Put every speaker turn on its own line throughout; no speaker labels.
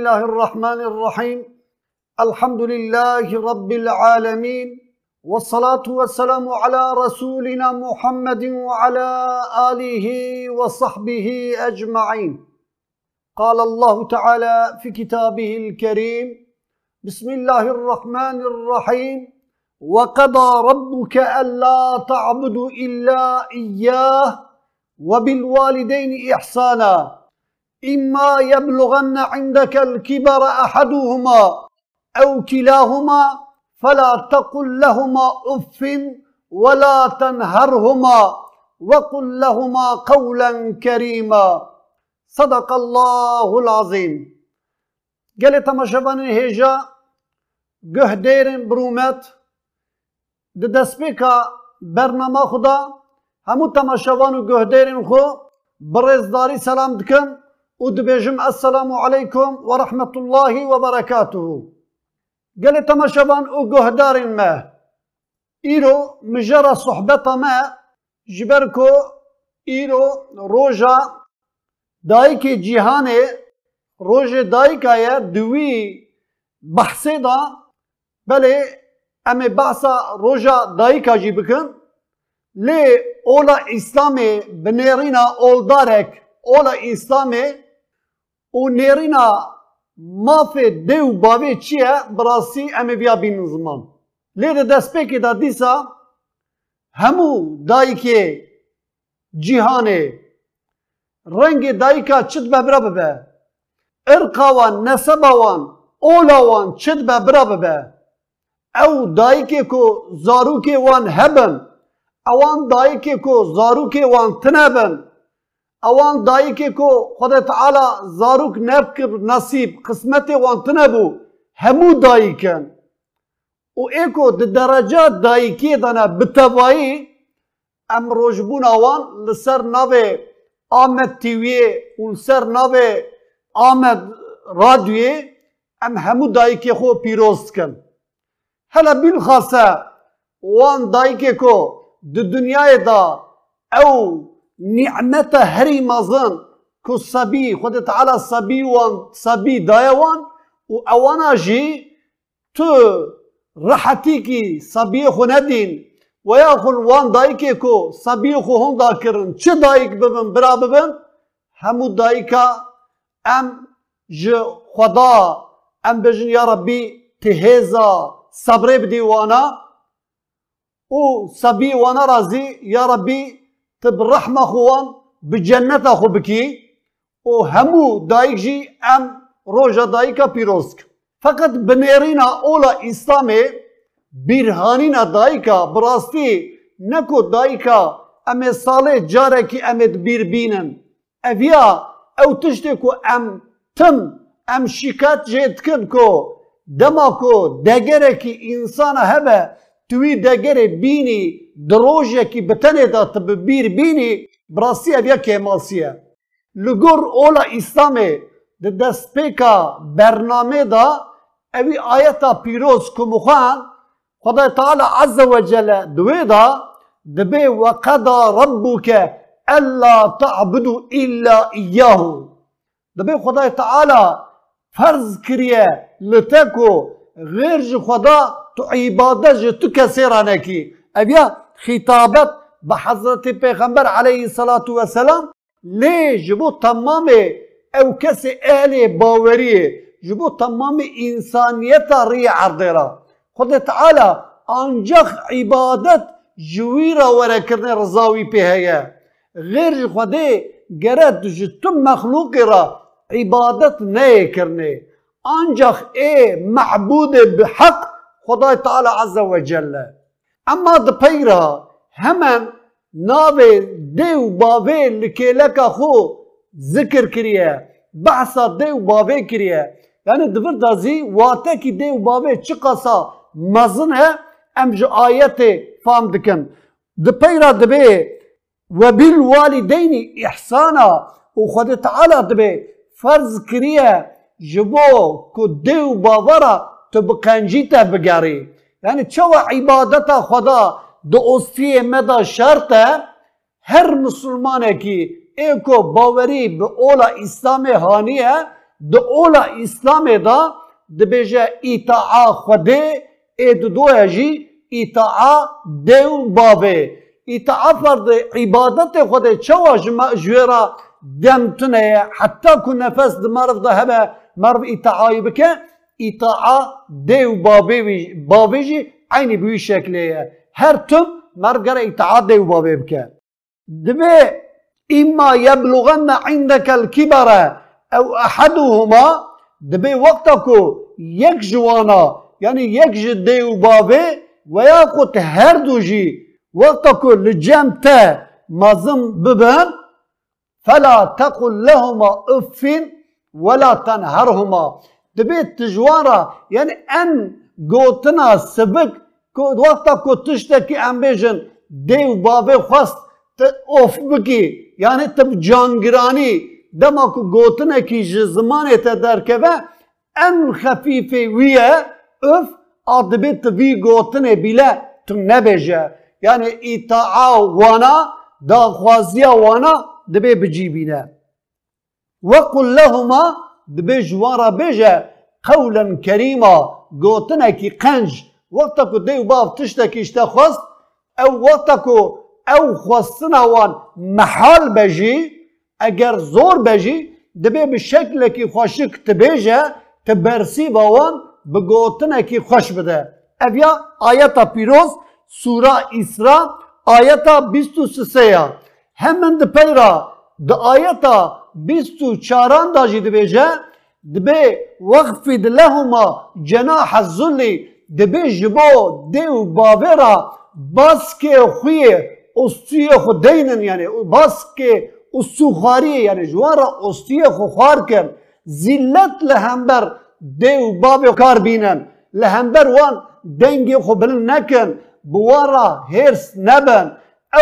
الله الرحمن الرحيم الحمد لله رب العالمين والصلاة والسلام على رسولنا محمد وعلى آله وصحبه أجمعين قال الله تعالى في كتابه الكريم بسم الله الرحمن الرحيم وقضى ربك ألا تعبدوا إلا إياه وبالوالدين إحسانا إما يبلغن عندك الكبر أحدهما أو كلاهما فلا تقل لهما أف ولا تنهرهما وقل لهما قولا كريما. صدق الله العظيم. قال تماشبان هيجا گهدیرن برومت د دسپیکا برنامه خدا همو تماشوان و گهدیرن خو برزداری سلام دکن و دبیجم السلام علیکم و رحمت الله و برکاته قال تماشوان و گهدارن ما ایرو مجرى صحبت ما جبركو ایرو روجا دایک جیهانه روج دایکایه دوی بحثه دا بله ام بحثا روجا دایکا جی بکن لی اولا اسلامی بنیرینا اولدارک اولا اسلامی و نیرینا مافی دیو باوی چیه براسی ام بیا بین زمان لی ده دست پیکی دا دیسا همو دایکی جیهانه رنگ دایکا چت ببرا ببه ارقاوان نسباوان اولاوان چت ببه او دایکی کو زاروکی وان هبن اوان دایکی کو زاروکی وان تنبن اوان دایکی کو خدا تعالی زاروک نبکر نصیب قسمت وان تنبو همو دایکن و ایکو د درجات دایکی دانا بتوایی ام روجبون اوان لسر نوه آمد تیویه و لسر نوه آمد رادیوی ام همو دایکی خو پیروز کن هلا بالخاصة وان دایکی کو د دنیای دا او نعمة هري مزن كو الصبي خد تعالى الصبي وان صبي دايوان اوانا جي تو راحتيكي صبي خندين وياخل وان دايكي كو صبي خو هون داكرن چه دايك ببن؟ برا ببن؟ همو دايكا. ام ج خدا ام بجن يا ربي تهيزا. صبري بدي وأنا. و صبي وأنا رازي يا ربي تبرحمة خوان بجنة خو بكي و همو جي ام روجا دايكا بيروسك فقط بنيرينا اولا اسلامي برهانينا دايكا براستي نكو دايكا ام صالح جاركي امد بير بينن افيا او تشتكو ام تم ام شيكات جيتكن كو دماكو دگركي انسان هبه توی دگره بینی دروژه کی بتنه دا تببیر بینی براسی اویا کماسیه لگور اولا اسلامه ده دست پیکا برنامه دا اوی آیتا پیروز کمخان خدا تعالی عز و جل دوی دا دبی وقضا ربک الا تعبدو الا ایاه دبی خدا تعالی فرض کریه لتکو غیر خدا تو عبادت جو تو کسی را نکی. اویا خطابت به حضرت پیغمبر علیه الصلاة والسلام لی جبو تمام أو کسی أهل باوریه جبو تمام انسانیت ری عرضه را. خود تعالی آنجا عبادت جوی را وره کرنه رضاوی په هیا غیر خوده گرد جو تو مخلوق را عبادت نه کرنه آنجا ای معبود بحق خدای تعالی عز و جل. اما د پیرا همان ناوی دیو باوی لکیلکا خو ذکر کریه بحثا دیو باوی کریه. یعنی دور دازی واته کی دیو باوی چی قصا مزن ہے ام جو آیت فام دکن. د پیرا دبی و بالوالدین احسانا و خود تعالی دبی فرض کریه جبو کو دیو باورا تو بقنجی تا بگری یعنی چو عبادت خدا دو استی مدا شرطه هر مسلمانه کی ایکو باوری به اولا اسلام هانیه د اولا اسلام دا دبیجه ایتاعا خوده اید دویا جی ایتاعا دیو بابه ایتاعا فرد عبادت خوده چوا جویرا دمتنه حتی که نفس د مرف ده هبه مرف ایتاعایی بکه اطاعة دي بابي بابيجي عيني بوي شكليه هر تم مرقر اطاعه دي وبابي بك دبي اما يبلغن عندك الكبر أو احدهما دبي وقتكو يك جوانا يعني يك ديو بابي ويا قلت هر دوجي وقتكو لجام تا مازم ببن فلا تقل لهما اف ولا تنهرهما۔ دبي تجوارا يعني ان قوتنا سبك وقتكو تشتكي ام بيجن دي وبابي خواست اوف بکی. یعنی تب جانگرانی دما کو گوتنه کی زمان تا درکوه ام خفیفه ویه اف آدبه تبی گوتنه بیله تو نبیجه یعنی ایتاعا وانا دا وانا دبه بجیبینه وقل لهما دبه جوارا بیجه قولا کریما. گوتنه کی قنج. وقتا کو دیو باف تشتکی اشتا خواست. او وقتا کو او خواستنا وان محال بجی. اگر زور بجی دبی به شکل کی خوشک تبیجه تبرسی وان بگوتنه کی خوش بده. اویا آیتا پیروز سوره اسرا آیتا بیستو سسیا همین د آیتا بیستو چاران داجی دبیجه دبی وقفد لهما جناح الذل دبی جبو دیو باورا باسکه خویه استیه خو دینن یعنی بس که استوخاری یعنی جوارا استیه خو خوار کن زلت لهمبر دیو باب کار بینن. لهمبر وان دنگی خو بلن نکن بوارا هرس نبن.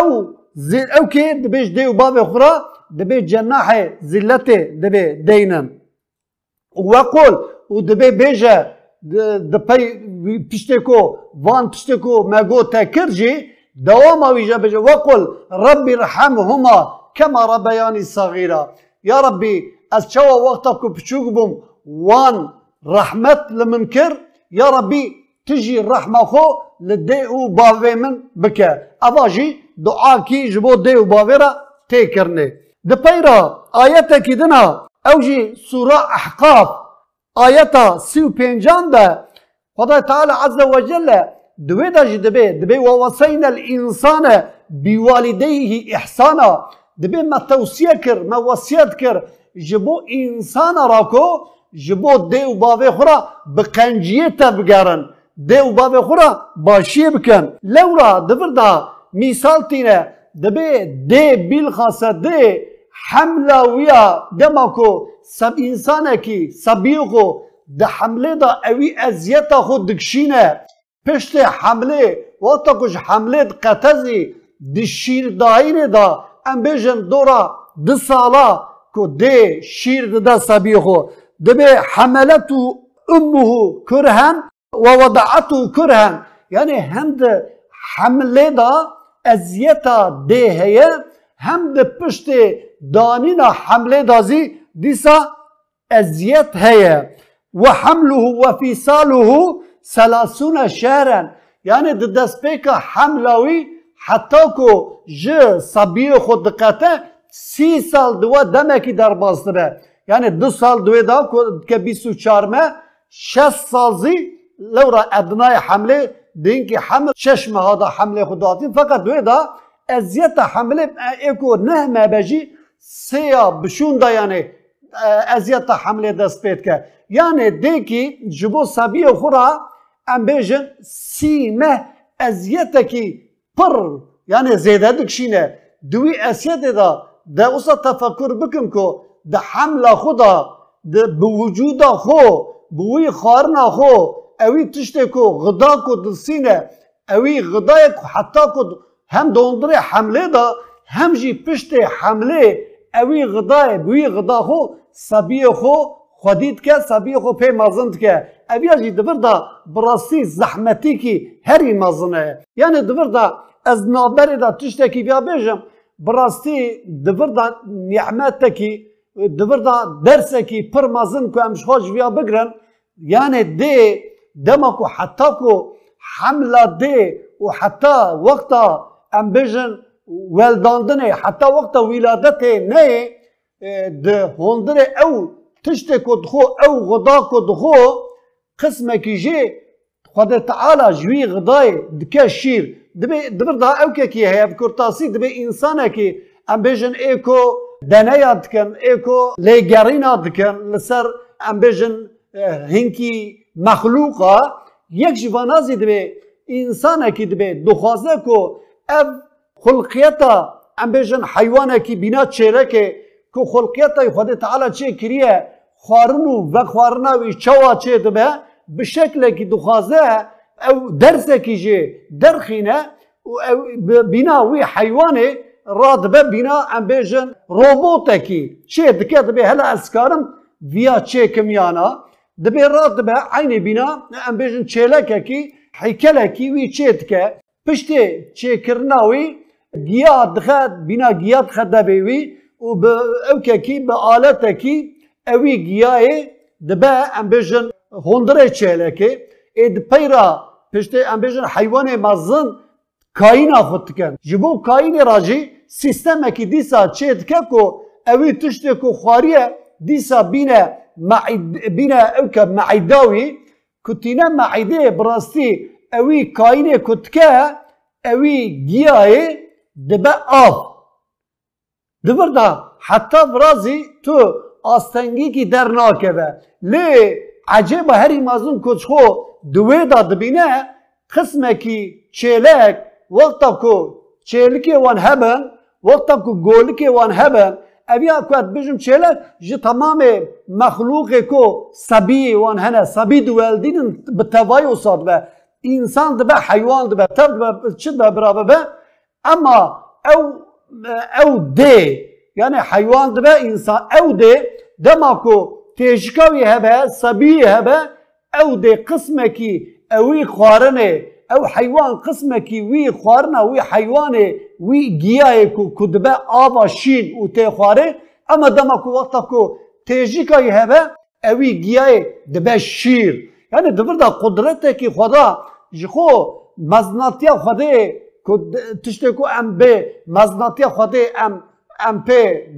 او زل او که دبیش دیو باب خورا؟ دبی جناح زلت دبی دینن وقول و دبی بیجه دپی پشتکو وان پشتکو مگو تکرجی دوام ويجا بجا وقل ربي ارحمهما كما ربياني صغيرة يا ربي أشوا وقتك بشوق بم وان رحمت لمنكر يا ربي تجي الرحمة خو لديو بافي من بكا أباجي دعاكي جبو ديو بافيرا تيكرني دبيرا آياتا كدنا أوجي سورة أحقاف آياتا سيو بينجان ده خدای تعالى عز وجل دوی دا جی دبی دبی ووصینا الانسان بوالديه احسانا. دبی ما توصیه کر ما وصیت کر. جبو انسان راکو جبو دیو باوی خورا بقنجیه تا بگرن دیو باوی خورا باشی بکن. لورا دبر دا مثال تینه. دبی دی بیل خاصه دی حمله ویا دماکو سب انسانه کی سبیخو ده حمله دا اوی ازیتا خود دکشینه. پشت حمله وقتا کش حمله قتزی دی شیر داینه دا. ام بیجن دورا دو سالا که دی شیر دا سبی خو دبی حملتو امه کرهن و وضعتو یعنی ده ازیتا دی هیه هم ده پشت دانینا حمله دازی دیسا ازیت هیه و حمله و فیصاله سلاسون شهرا يعني د دسپیکا حملاوی حتی کو ج صبی خود دقته سی سال دو دمکی در باستره yani دو سال دوی دا که 24 مه 6 سال زی لورا ادنای حمله دین که حمل شش دا حمله خود داتین فقط دوی دا ازیت حمله اکو نه مبجی سیا بشون دا یعنی ازیت حمله دست پید که. یعنی دی که جبو سبی خورا ام بیجن سیمه ازیتکی پر یعنی زیده دکشینه. دوی اسیت دا ده اوسا تفکر بکن که ده حمل خدا ده بوجود خو بوی خارنا خو اوی تشته کو غدا کو دلسینه اوی غدای کو حتی کو هم دوندره حمله دا هم جی پشت حمله اوی غدای بوی غدا خو سبی خو خودید که سبی خو پی مازند که اویا جی دبر دا براستی زحمتی کی هری مازنه یعنی دبر دا از نابری دا تشتکی بیا بیجم براستی دبر دا نعمت کی دبر دا درسه کی پر مزن کو امش خوش ویا بگرن یعنی دی دما کو حتی کو حمله دی و حتی وقتا ام بجن ولداندنه حتی وقتا ولادت نه ده هندره او تشت کو دخو او غدا کو دخو قسمه کی جی خدا تعالی جوی غدای دکه شیر. دبی دبر دا او که کی هیا کرتاسی دبی انسانه کی ام بجن ایکو دنیا دکن ایکو لگرینا دکن لسر ام بجن هنکی مخلوقا یک جوانازی دبی انسانه کی دبی دخوازه کو اف خلقیتا ام بجن حیوانه کی بینا چهره که که خلقیتا خدا تعالی چه کریه خوارنو و خوارناوی چوا چه دبه به شکل که دخوازه او درسه کی جه درخینه و بینا وی حیوانه راد به بینا ام بیجن روبوت کی چه دکه دبه هلا اسکارم ویا چه کمیانا ام بیجن چلک کی هیکل کی وی چه دکه پشتی چه کرناوی گیا دخد بینا گیا دخد دبه وی و به او کی اوی گیاه دبه ام بیجن هندره چهلکه اد پیرا پشته ام بیجن حیوان مزن کائنا خود کن جبو کائن راجی سیستم کی دیسا چه دکه کو اوی تشته کو خواریه دیسا بینه معید بینه او که معیداوی کتینه معیده براستی اوی کائن کتکه اوی گیاه دبه آف دبر دا حتی برازی تو آستنگی کی در ناکبه لی عجب هری مازون کچخو دوی دا دبینه قسمه کی چیلک وقتا کو چیلکی وان هبن وقتا کو گولکی وان هبن اویا کو بجم چیلک جی تمام مخلوق کو سبی وان هنه سبی دوالدین بتوای اصاد به انسان ده به حیوان تر ده به چه برابه به اما او او ده yani hayvan dibe insan ev de dema تیشکاوی هبه سبی هبه او ده قسمه کی اوی خوارنه او حیوان قسمه کی وی خوارنه وی حیوانه وی گیاه کو کدبه آبا شین و تی خواره اما دما کو وقتا کو تیجیکای هبه اوی گیاه دبه شیر. یعنی دبر دا قدرته کی خدا جخو مزناتیا خدا تشته کو ام به مزناتیا خدا ام ام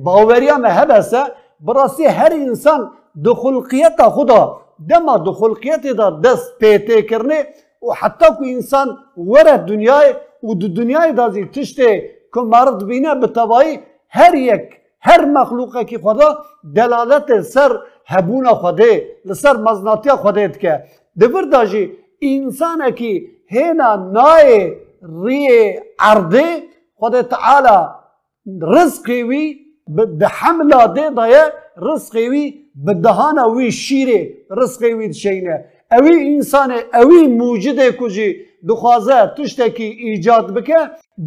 باوریا مه هبسه براستی هر انسان دو خلقیت خدا دما دو خلقیت دا دست پیته کرنه و حتی که انسان وره دنیای و دو دنیای دازی تشته که مرد بینه به تبایی هر یک هر مخلوقه که خدا دلالت سر هبون خوده لسر مزناتی خوده که دور داجی انسان که هینا نای ری عرده خود تعالی رزقی وی به حمله ده دایه رزقی وی به دهان وی شیره رزقی وی شینه. اوی انسان اوی موجوده کجی؟ دخوازه تشتکی ایجاد بکه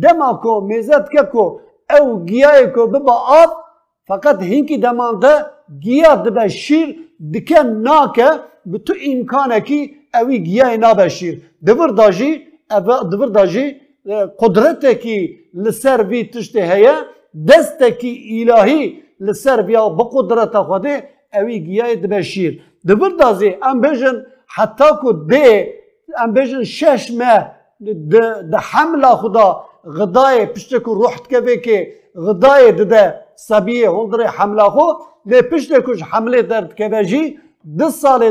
دما کو می‌زد که کو او گیاه کو ببا آب فقط هینکی دمانده گیاه دبه شیر دکه ناکه به تو امکانه کی اوی گیاه نابه شیر دور داجی دور داجی قدرته کی لسر وی تشته هیا دسته کی الهی لسر بیا بقدرت خوده اوی گیاه دبه شیر دبر دازی ام حتی که ده ام بجن شش ماه ده حمله خدا غدای پشت که روحت که که غدای ده سبیه هندر حمله خو لی پشت کش حمله درد که بجی ده سال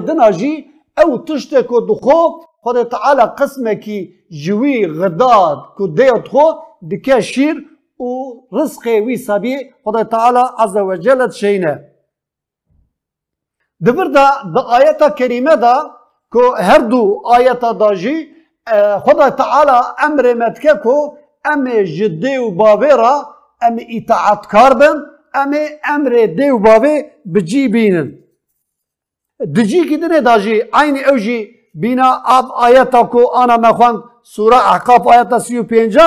او تشت که دخو خود تعالی قسمه کی جوی غداد که دیت خو دکه شیر و رزق وی سبی خود تعالی عز و جل شینه دبر دا دا آیت کریمه دا که هر دو آیت داجی خدا تعالی امر مدکه که ام جدی و باوی ام اطاعت کار ام امر دی و باوی بجی بینن دجی کی دنه داجی عین اوجی بینا اب آیت کو انا مخوان سوره احقاف آیت 35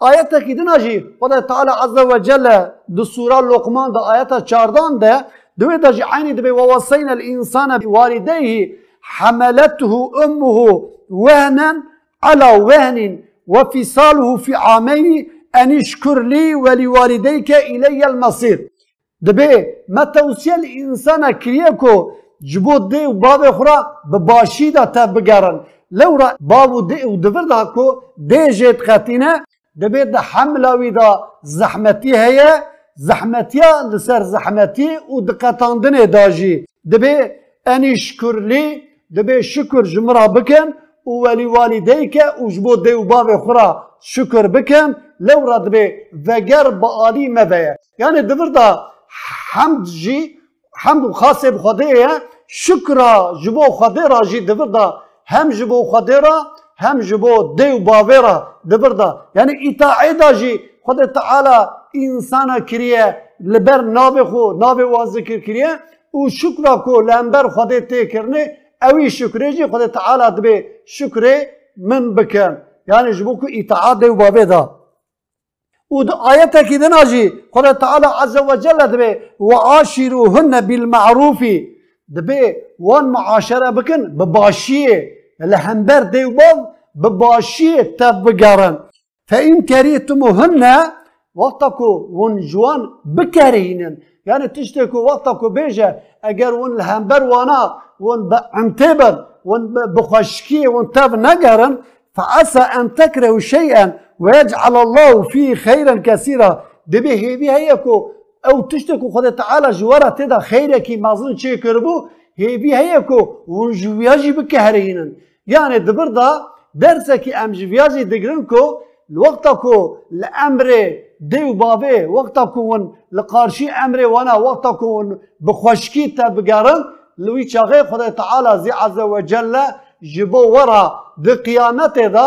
آیت کی دنه جی خدا تعالی عز و جل دو سوره لقمان دا آیت 14 ده دوی داجی عین دبی ووصینا الانسان بوالديه حملته أمه وهنا على وهن وفصاله في عامين أن اشكر لي ولوالديك إلي المصير. دبي ما توصية الإنسان كريكو جبود دي وباب أخرى بباشي دا تبقرن. لو رأ بابو دي ودفر داكو دي جيت خاتينا. دبي دا حملة ويدا زحمتي هي زحمتيا لسر زحمتي ودقتان دني داجي. دبي أن اشكر لي دبي شكر جمرة بكن وولي والديك وجبو دي وباب خرا شكر بكن لو رد بي وگر بآلي مبايا يعني دبر دا حمد جي حمد خاصة بخديه شكرا جبو خديرا جي دبر دا هم جبو خديرا هم جبو دي وبابيرا دبر دا يعني إطاعي دا جي خد تعالى إنسانا كريه لبر نابي خو نابي وان ذكر كريه و شکر کو لنبر خود تی کرنه شکری جی خود تعالی دبی شکری من بکن یعنی جبو کو اطاعت دی بابه دا. و د آیت کی دنا جی خود تعالی عز وجل دبی و عاشروهن بالمعروف. دبی وان معاشرة بکن بباشیه لهنبر دی و باب بباشیه تبگرن فإن كرهتموهن وقتكو ونجوان بكرهنن يعني تشتكو وقتكو بيجا اگر ون الهمبر وأنا ون بعنتبر ون بخشكي ون تاب نقرن فعسى ان تكرهوا شيئا ويجعل الله فيه خيرا كثيرا دبي هي بي هيكو أو تشتكو خد تعالى جوارا تدا خيرك مازن شي كربو هي بي هيكو ون جوياجي بكهرينن يعني دبر دا درسك ام جوياجي دقرنكو الوقتكو الامر دی و بابه وقتا کن لقارشی امر وانا وقتا کن بخوشکی تا بگرن لوی چاغه خدا تعالی زی عز و جل جبو ورا دی قیامت دا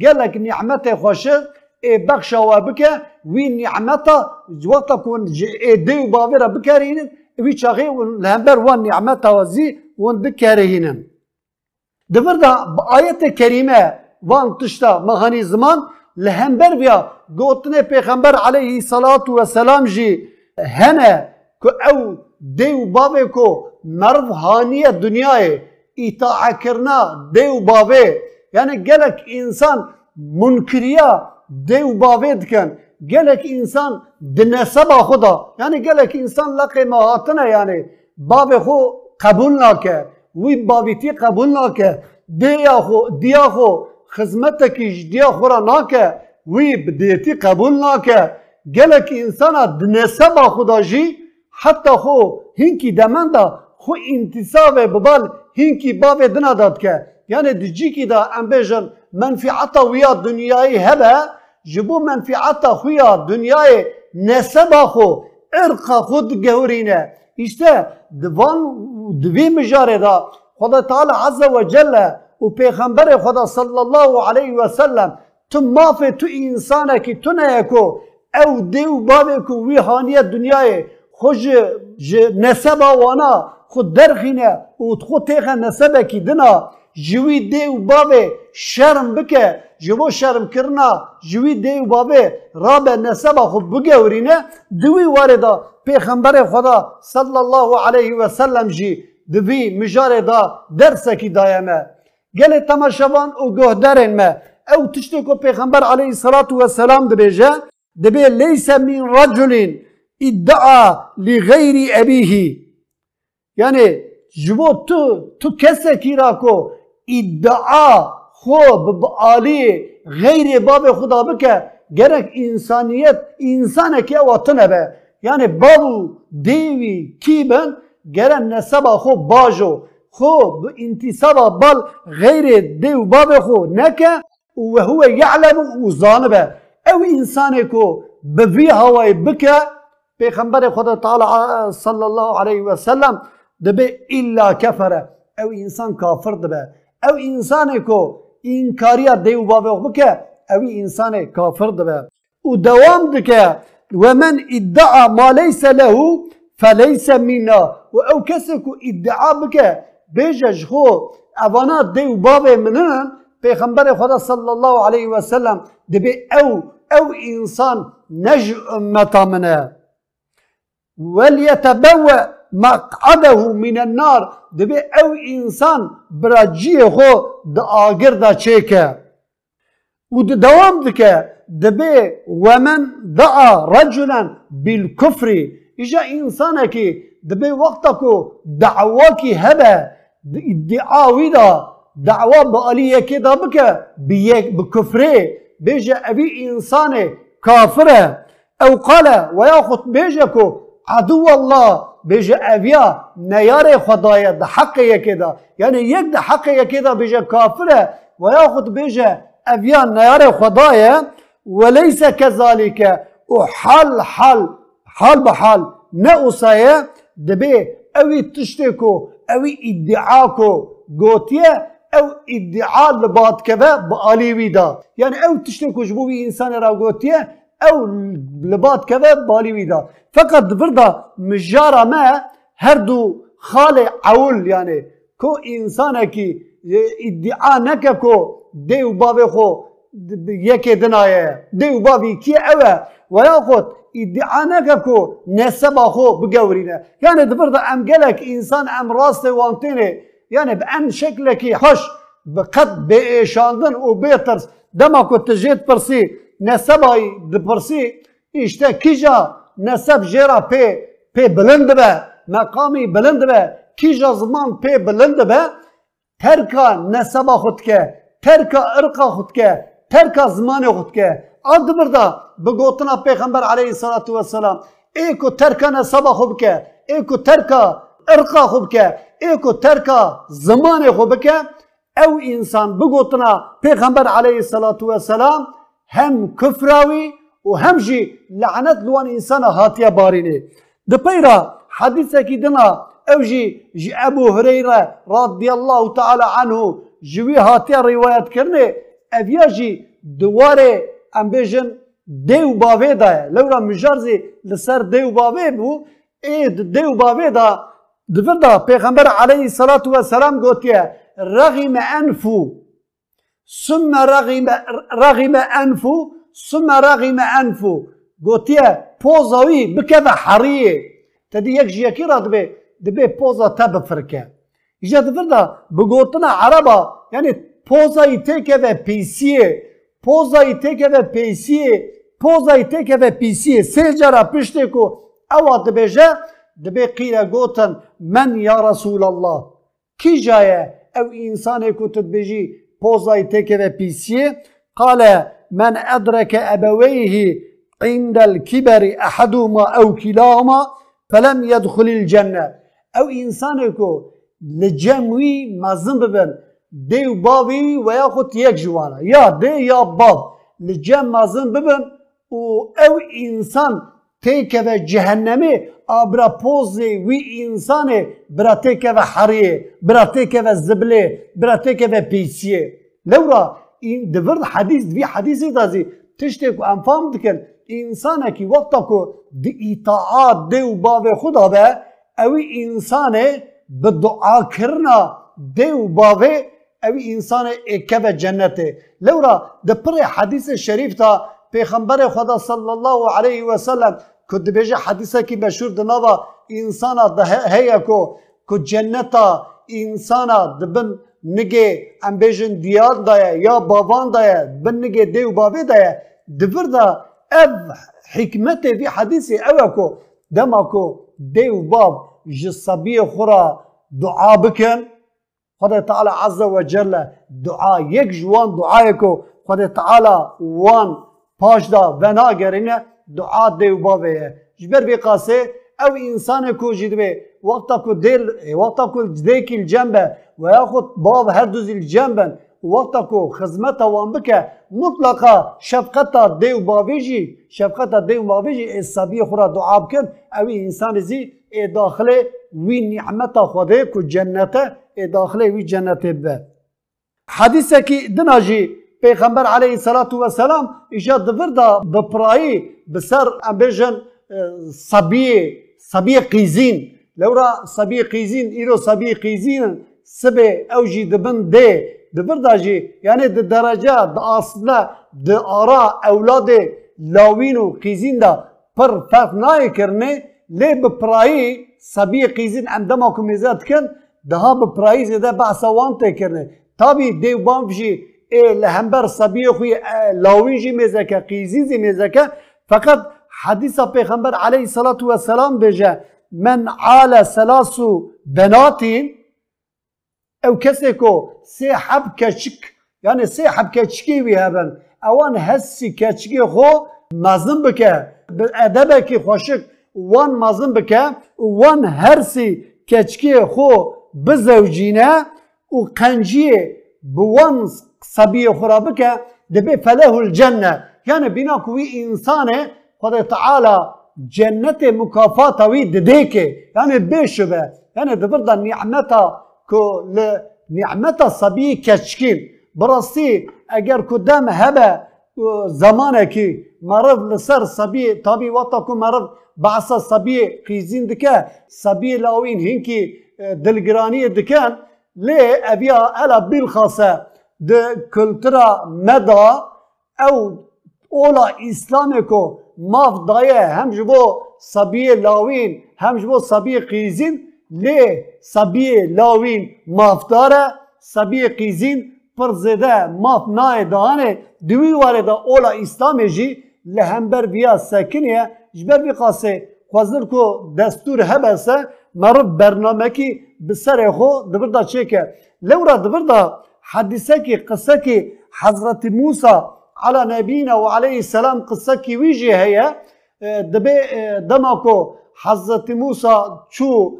گلک نعمت خوش ای بخشا و بکه وی نعمتا وقتا کن دی و بابه را بکرینن وی چاغه لهمبر وان نعمتا و زی وان بکرینن. دبر دا آیت کریمه وان تشتا مهانی زمان لهمبر بیا گوتنه پیغمبر علیه صلاة و سلام جی هنه که او دیو بابه کو مرو هانیه دنیای اطاع کرنا دیو بابه یعنی گلک انسان منکریا دیو بابه دکن. گلک انسان دنسبا خدا. یعنی گلک انسان لقی مهاتنه. یعنی بابه خو قبول ناکه. وی بابیتی قبول ناکه. دیا خو دیا خو خزمتکیش دیا خورا ناکه. وی بدیتی قبول ناکه. گلک انسان دنسبا خدا جی حتی خو هینکی دمن دا خو انتصاب ببال هینکی باب دنا داد که. یعنی دجی کی دا ام بیجن منفعتا ویا دنیای هبه جبو منفعتا خویا دنیای نسبا خو. ارقا خود گهورینه. işte دوان دوی مجاره دا. خدا تعالی عز و جل و پیغمبر خدا صلی الله علیه و سلم تو مافه تو انسانه که تو نه کو او دیو بابه کو وی هانیت دنیای. خوش نسبا وانا. خود درخینه. و خود تیغه نسبه کی دنا. جوی دیو بابه شرم بکه. جبو شرم کرنا. جوی دیو بابه رابه نسبه خود بگورینه دوی وارده پیغمبر خدا صلی الله علیه و سلم جی دوی مجاره دا درسه کی دایمه. گل تماشاوان او گهدرن ما او تشتكو پیغمبر عليه الصلاة والسلام دبيجا دبي ليس من رجل ادعى لغير أبيه يعني جبو تو تو كسا كيراكو ادعى خوب بآلي غير باب خدا بك gerek insaniyet insana ki watına be. Yani babu devi kiben geren nesaba xo bajo. خو انتصاب بال غير ديو باب خو نكا وهو يعلم وزانبه. أو انسان كو بفي وی هوای بکه پیغمبر خدا تعالى صلى الله عليه وسلم دبي الا كفر أو انسان كافر دبه. أو انسان كو انكاريا ديو بابا باوی أو انسان كافر دبه. ودوام دوام ومن ادعى ما ليس له فليس منا. أو كسكو ادعى ادعا بيجا جخو اوانا ديو بابا باوی پیغمبر خدا صلى الله عليه وسلم دبي أو أو انسان نج امتا منه. وليتبوأ مقعده من النار. دبي أو انسان براجي خو دا آگر دا چيكه ود دوام دكه دبي ومن دعا رجلا بالكفر دبی وقتا کو دعوا کی هبه ادعاوی دا دعوة بآلية كده بك بيك بكفره بيجا أبي إنسان كافره أو قال وياخد بيجكو عدو الله بيجا أبيا نيار خدايا ده يا كده يعني يك ده يا كده بيجا كافره وياخد بيجا أبيا نيار خدايا وليس كذلك وحل حل حل بحل نأسايا دبي أوي تشتكو أوي ادعاكو قوتيه أو ادعاء لبعض كبه بآلي ويدا. يعني أو تشتك بي إنسان را قوتية أو لبعض كبه بآلي ويدا. فقط بردا مجارة ما هردو خالي عول يعني كو انسان كي ادعاء نكب كو ديو بابي خو يكي دنايا. ديو بابي كي أوى. ولا خوت ادعاء نكب كو نسبة خو بقورينا. يعني دبردا أم قالك إنسان أم راسي وانتيني یعنی به ام شکلکی خوش بقد به ایشاندن و بیترس دما کو تجید پرسی نسبای دپرسی işte کیجا نسب جرا پی پی بلند به مقامی بلند به کیجا زمان پی بلند به ترکا نسبا خود که ترکا ارقا خود که ترکا زمان خود که آد بردا بگوتنا پیغمبر علیه الصلاة والسلام ایکو ترکا نسبا خوب که ایکو ترکا ارقا خوب که ایکو ترکا زمان خوب که او انسان بگوتنا پیغمبر علیه الصلاة والسلام هم کفراوی و هم جی لعنت لوان انسان هاتیا بارینه. ده پیرا حدیثه کی دنا او جی جی ابو هريره رضی الله تعالی عنه جوی هاتیا روایت کرنه. اویا جی دواره ام بیجن دیو باوی دا لورا مجارزی لسر دیو باوی بو اید دیو باوی دا دفر دا پیغمبر علیه الصلاة والسلام گوتیه رغم انفو ثم رغم رغم انفو ثم رغم انفو گوتیه پوزاوی بکه حریه تدی یک جیکی را دبه دبه پوزا تب فرکه ایجا دفر دا بگوتنا عربا یعنی پوزای تکه و پیسیه پوزای تکه و پیسیه پوزای تکه و پیسیه سه جرا پشته کو او دبیجه دبی قیره گوتن من یا رسول الله کی جایه او انسان کو تدبیجی پوزای تکه و پیسیه قال من أدرك أبويه عند الكبر أحدهما أو كلاهما فلم يدخل الجنة أو إنسانكو لجموي مزن ببن دیو باوی و یا خود یک جوانه یا دی یا باب لجم مازن ببن و او انسان تیکه و جهنمی آبرا پوزی وی انسان برا تیکه و حریه برا تیکه و زبله برا تیکه و پیسیه لورا این دورد حدیث دوی حدیثی دازی. تشتی که انفام دکن انسانه که وقتا که دی اطاعات دیو باوی خدا به اوی انسانه به دعا کرنا دیو باوی او انسان اکب جنته. لورا د پر حدیث شریف تا پیغمبر خدا صلی الله علیه و سلم کد بیجه حدیثه کی مشهور دنوا انسان ده هيا کو کو جنتا انسان دبن نگه ام بیجن دیار دایا یا بابان دایا بن نگه دیو بابی دایا دبر دا اف حکمت في حدیث او کو دما کو دیو باب جصبی خورا دعا بکن خدا تعالی عز و جل دعا یک جوان دعای کو خدا تعالی وان پاش دا گرینه دعا دیو بابه جبر بی قاسه او انسان کو جدبه وقتا کو دل وقتا کو دیک الجنبه و یاخد باب هر دوز الجنبن وقتا کو خدمت وان بکه مطلقا شفقت دیو بابیجی شفقت دیو بابیجی اصابی خورا دعا بکن او انسان زی داخله وی نعمت خوده کو جنته داخله وی جنت به حدیثه کی دناجی پیغمبر علیه الصلاة والسلام ایجا دور دا بپرایی بسر امبیجن صبیه صبیه قیزین. لورا صبیه قیزین ایرو صبیه قیزین سبه اوجی دبن ده دبر دا جی یعنی د درجه د اصله د آرا أولاد لاوین و قیزین دا. پر فرق نای کرنه لی بپرایی صبیه قیزین اندما کمیزات کن daha bi prayîzê de behsa wan tê kirine. Sebiyê xwe lawîn jî mêzeke qîzî zî mêzeke feqet حديث پیغمبر عليه الصلاة والسلام بجا من عال سلاس بناتين او کسی کو سه حب کچک یعنی سه حب کچکی وی هبن اوان کچکی خو مزن بکه به ادب کی خوشک وان مزن بکه وان هرسی کچکی خو بزوجینه و قنجیه بوان صبي خرابك دبي فله الجنة. يعني بنا كوي إنسانة خد تعالى جنة مكافاة وي دديك. يعني بيشبه. يعني دبرد نعمة كو نعمة صبي كشكيل. براسي اگر قدام هبه زمانه کی مرض لسر صبي طبي وطا کو مرض بعصا صبي قيزين دكا صبي لاوين هنكي دلگرانی دکن لی ابیا ألا بالخاصه د کلترا مدا او اولا اسلام کو ماف دایه هم جبو صبی لاوین هم جبو صبی قیزین لی صبی لاوین مافداره صبی قیزین پر زده ماف نای دانه دوی وارد اولا اسلام جی لهمبر بیا سکنیه جبر بی قاسه خوازر کو دستور هبسه مرب برنامه کی بسر خو دبردا حدیثه کی قصه کی حضرت موسی على نبينا وعليه السلام قصة كي ويجي هي دبي دمكو حضرت موسى شو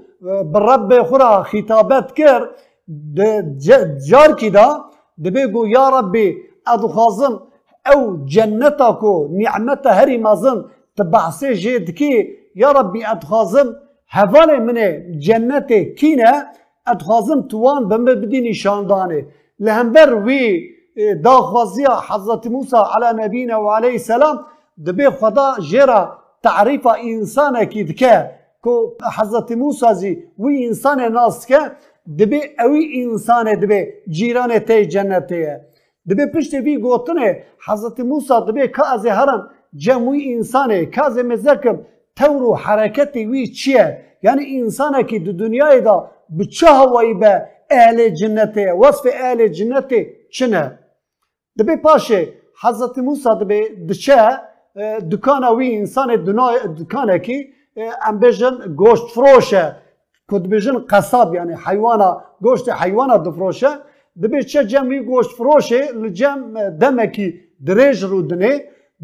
بالرب خورا خطابات كر جار كده دبي قو يا ربي ادخازم أو جنتكو نعمت هري مازن تبعسي جيدكي يا ربي ادخازم هفالي من جنتي كينا ادخازم توان بما بدي نشانداني لهمبر وي داخوازی حضرت موسی علی نبینا و علیه السلام دبی خدا جرا تعریف انسان کی دکه. کو حضرت موسی زی وی انسان ناس که دبی اوی انسان دبی جیران تی جنته دبی پشت وی گوتنه حضرت موسی دبی که از هرم جمعی انسانه که از مزکم تور حرکت وی چیه؟ یعنی انسان کی دو دنیای دا بچه هوایی به اهل جنته وصف اهل جنته چنه دبی پاشه حضرت موسی دبی دچه دکانه وی انسان دکانه کی ام گوشت فروشه کد بجن قصاب یعنی حیوانا گوشت حیوانا دفروشه دبی چه جمع وی گوشت فروشه لجم دمکی دریج رو دنه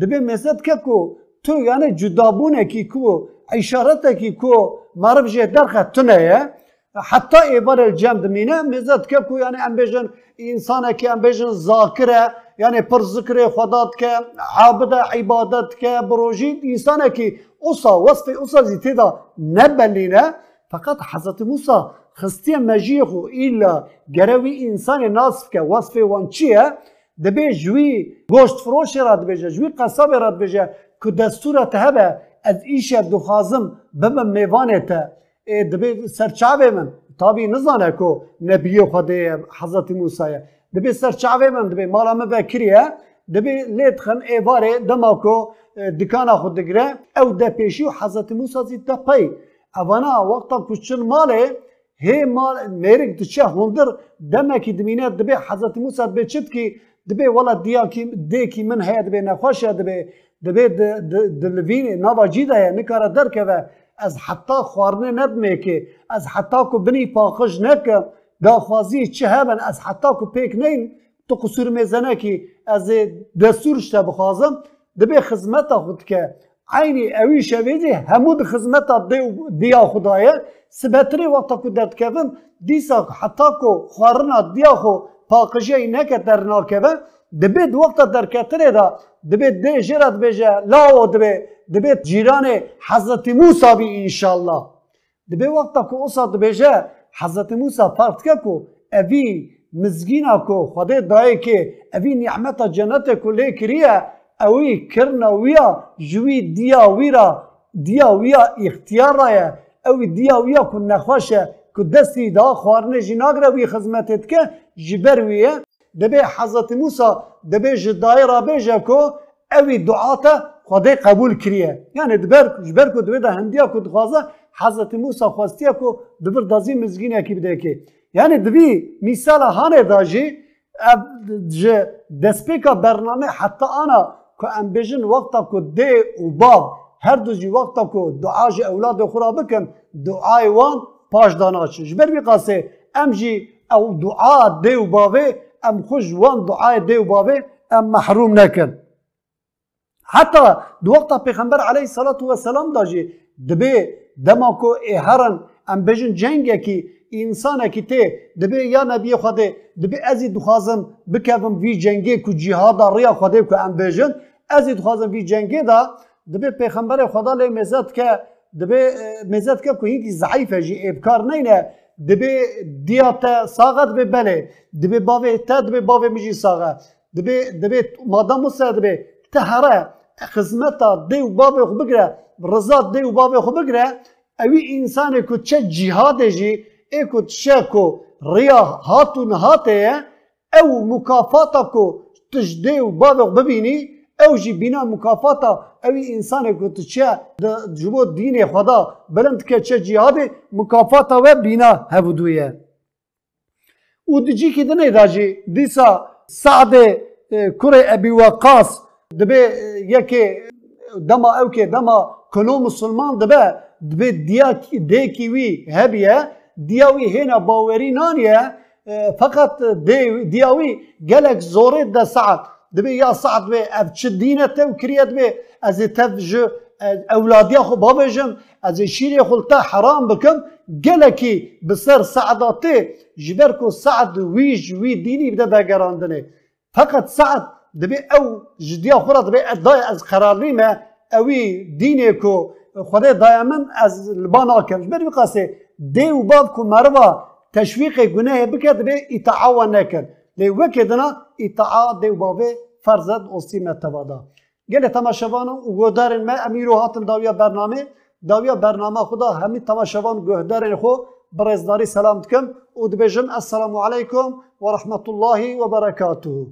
دبی مزد که کو تو یعنی جدابونه کی کو اشارته کی کو معرف جه درخه تنه حتى ایبار الجمد. مینه مزد که کو یعنی ام بیجن انسانه که ام بیجن یعنی پر ذکر خدات که عابد عبادت که بروجی انسان که اوسا وصف اوسا زیتی دا نبلینه. فقط حضرت موسی خستی مجیخ و ایلا گروی انسان ناصف که وصف وان چیه؟ دبی جوی گوشت فروش راد بجه جوی قصاب راد بجه که دستورت تهبه از ایشه دخازم بمه میوانه ته. دبی سرچاوه من تابی نزانه کو نبی خدا حضرت موسی دبی سرچاوه من بکریه دبی لیت خن ایواره دما کو دکانا خود او ده پیشی و وقتا کچن ماله هی مال میرک دچه هندر دمه کی دمینه دبی حضرت موسی دبی چت کی دبی ولا دیا کی دی کی من دبی نخوشه دبی دلوین نوا جیده نکاره از حتی خوارنه ندمه که از حتی کو بنی پاخش نکم داخوازی چه هبن؟ از حتی کو پیک نین تو قصور می‌زنه که از دستورش تا بخوازم دبی خدمت خود که عینی اوی شویدی همود خدمت دیا خدایه سبتری وقتا کو درد کفن دیسا حتی کو خوارنا دیا خو پاقشی نکه در ناکوه دبید وقتا در کتره دا دبید ده جرد بجه لاو دبی دبید جیران حضرت موسی بی انشالله دبی وقتا که اوسا دبیجه حضرت موسی فرد که کو اوی مزگینا کو خدا دای که اوی نعمت جنت کو لی کریه اوی کرنا ویا جوی دیا ویرا دیا ویا اختیار رایه اوی دیا ویا کو نخواشه کو دستی دا خوارنه جناگره وی خدمتت که جبر ویه دبی حضرت موسی دبی جدای را بیجه کو اوی دعاتا خدای قبول کریه یعنی دبر جبر کو دبی دا هندیا کو دخوازه حضرت موسی خواستیا کو دبر دازی مزگینه کی بده که یعنی دبی مثال هانه داجی دسپیکا برنامه حتی آنا که ام بیجن وقتا که ده و باب هر دو جی وقتا کو دعا جی اولاد خورا بکن دعای وان پاش داناچن جبر بی قاسه ام جی او دعا دیو باوه ام خوش وان دعای دیو باوه ام محروم نکن حتی دو وقتا پیغمبر علیه الصلاة والسلام داجی دبی دما کو هرن ام بجن جنگه کی انسان کی ته دبی یا نبی خدا دبی ازی دخوازم بکوم وی جنگه کو جهاد ریا خدا کو ام بجن ازی دخوازم وی جنگه دا دبی پیغمبر خدا لی مزد که دبی مزد که کو هیچ ضعیفه جی ابکار نه دبی دیات ساغت به بله دبی باوی تا دبی باوی میجی ساغه دبی دبی مادام مصر دبی تهره. خدمتا دی و باوی خو بگره رضا دی و باوی خو بگره اوی انسان کو چه جهاد جی ای کو چه کو ریا هاتو نهاته او مکافاتا کو تجدی و باوی خو ببینی او جی بینا مکافاتا اوی انسان کو چه جبو دین خدا بلند که چه جهاد مکافاتا و بینا هبودویه و دجی کی دنه راجی دیسا سعد کره ابي وقاص دبي یکی دما او که دما کنو مسلمان دبه دبه دیا دیکی وی هبیه دیاوی هنا باوری نانیه فقط دی دیاوی گلک زوره ده سعد دبه یا سعد به اف چه دینه تو کریت به از تف جو خو بابجم از شیر خلتا حرام بکم گلکی بسر سعداته جبر کو سعد ویج وی دینی بده بگراندنه فقط سعد دبی او جدیا خورا دبی ادای از قراری ما اوی دینی کو خدا دائما از لبان آکم بر بقاسه دی و باب کو مروا تشویق گناه بکد دبی اتعاون نکد لی وکدنا اتعا دی و بابه فرزد اوستی متوادا گل تماشاوانو و گودارن ما امیرو هاتن داویا برنامه. داویا برنامه خدا همین تماشاوان گهدارن خو برزداری سلام دکم و علیکم و رحمت الله و برکاته.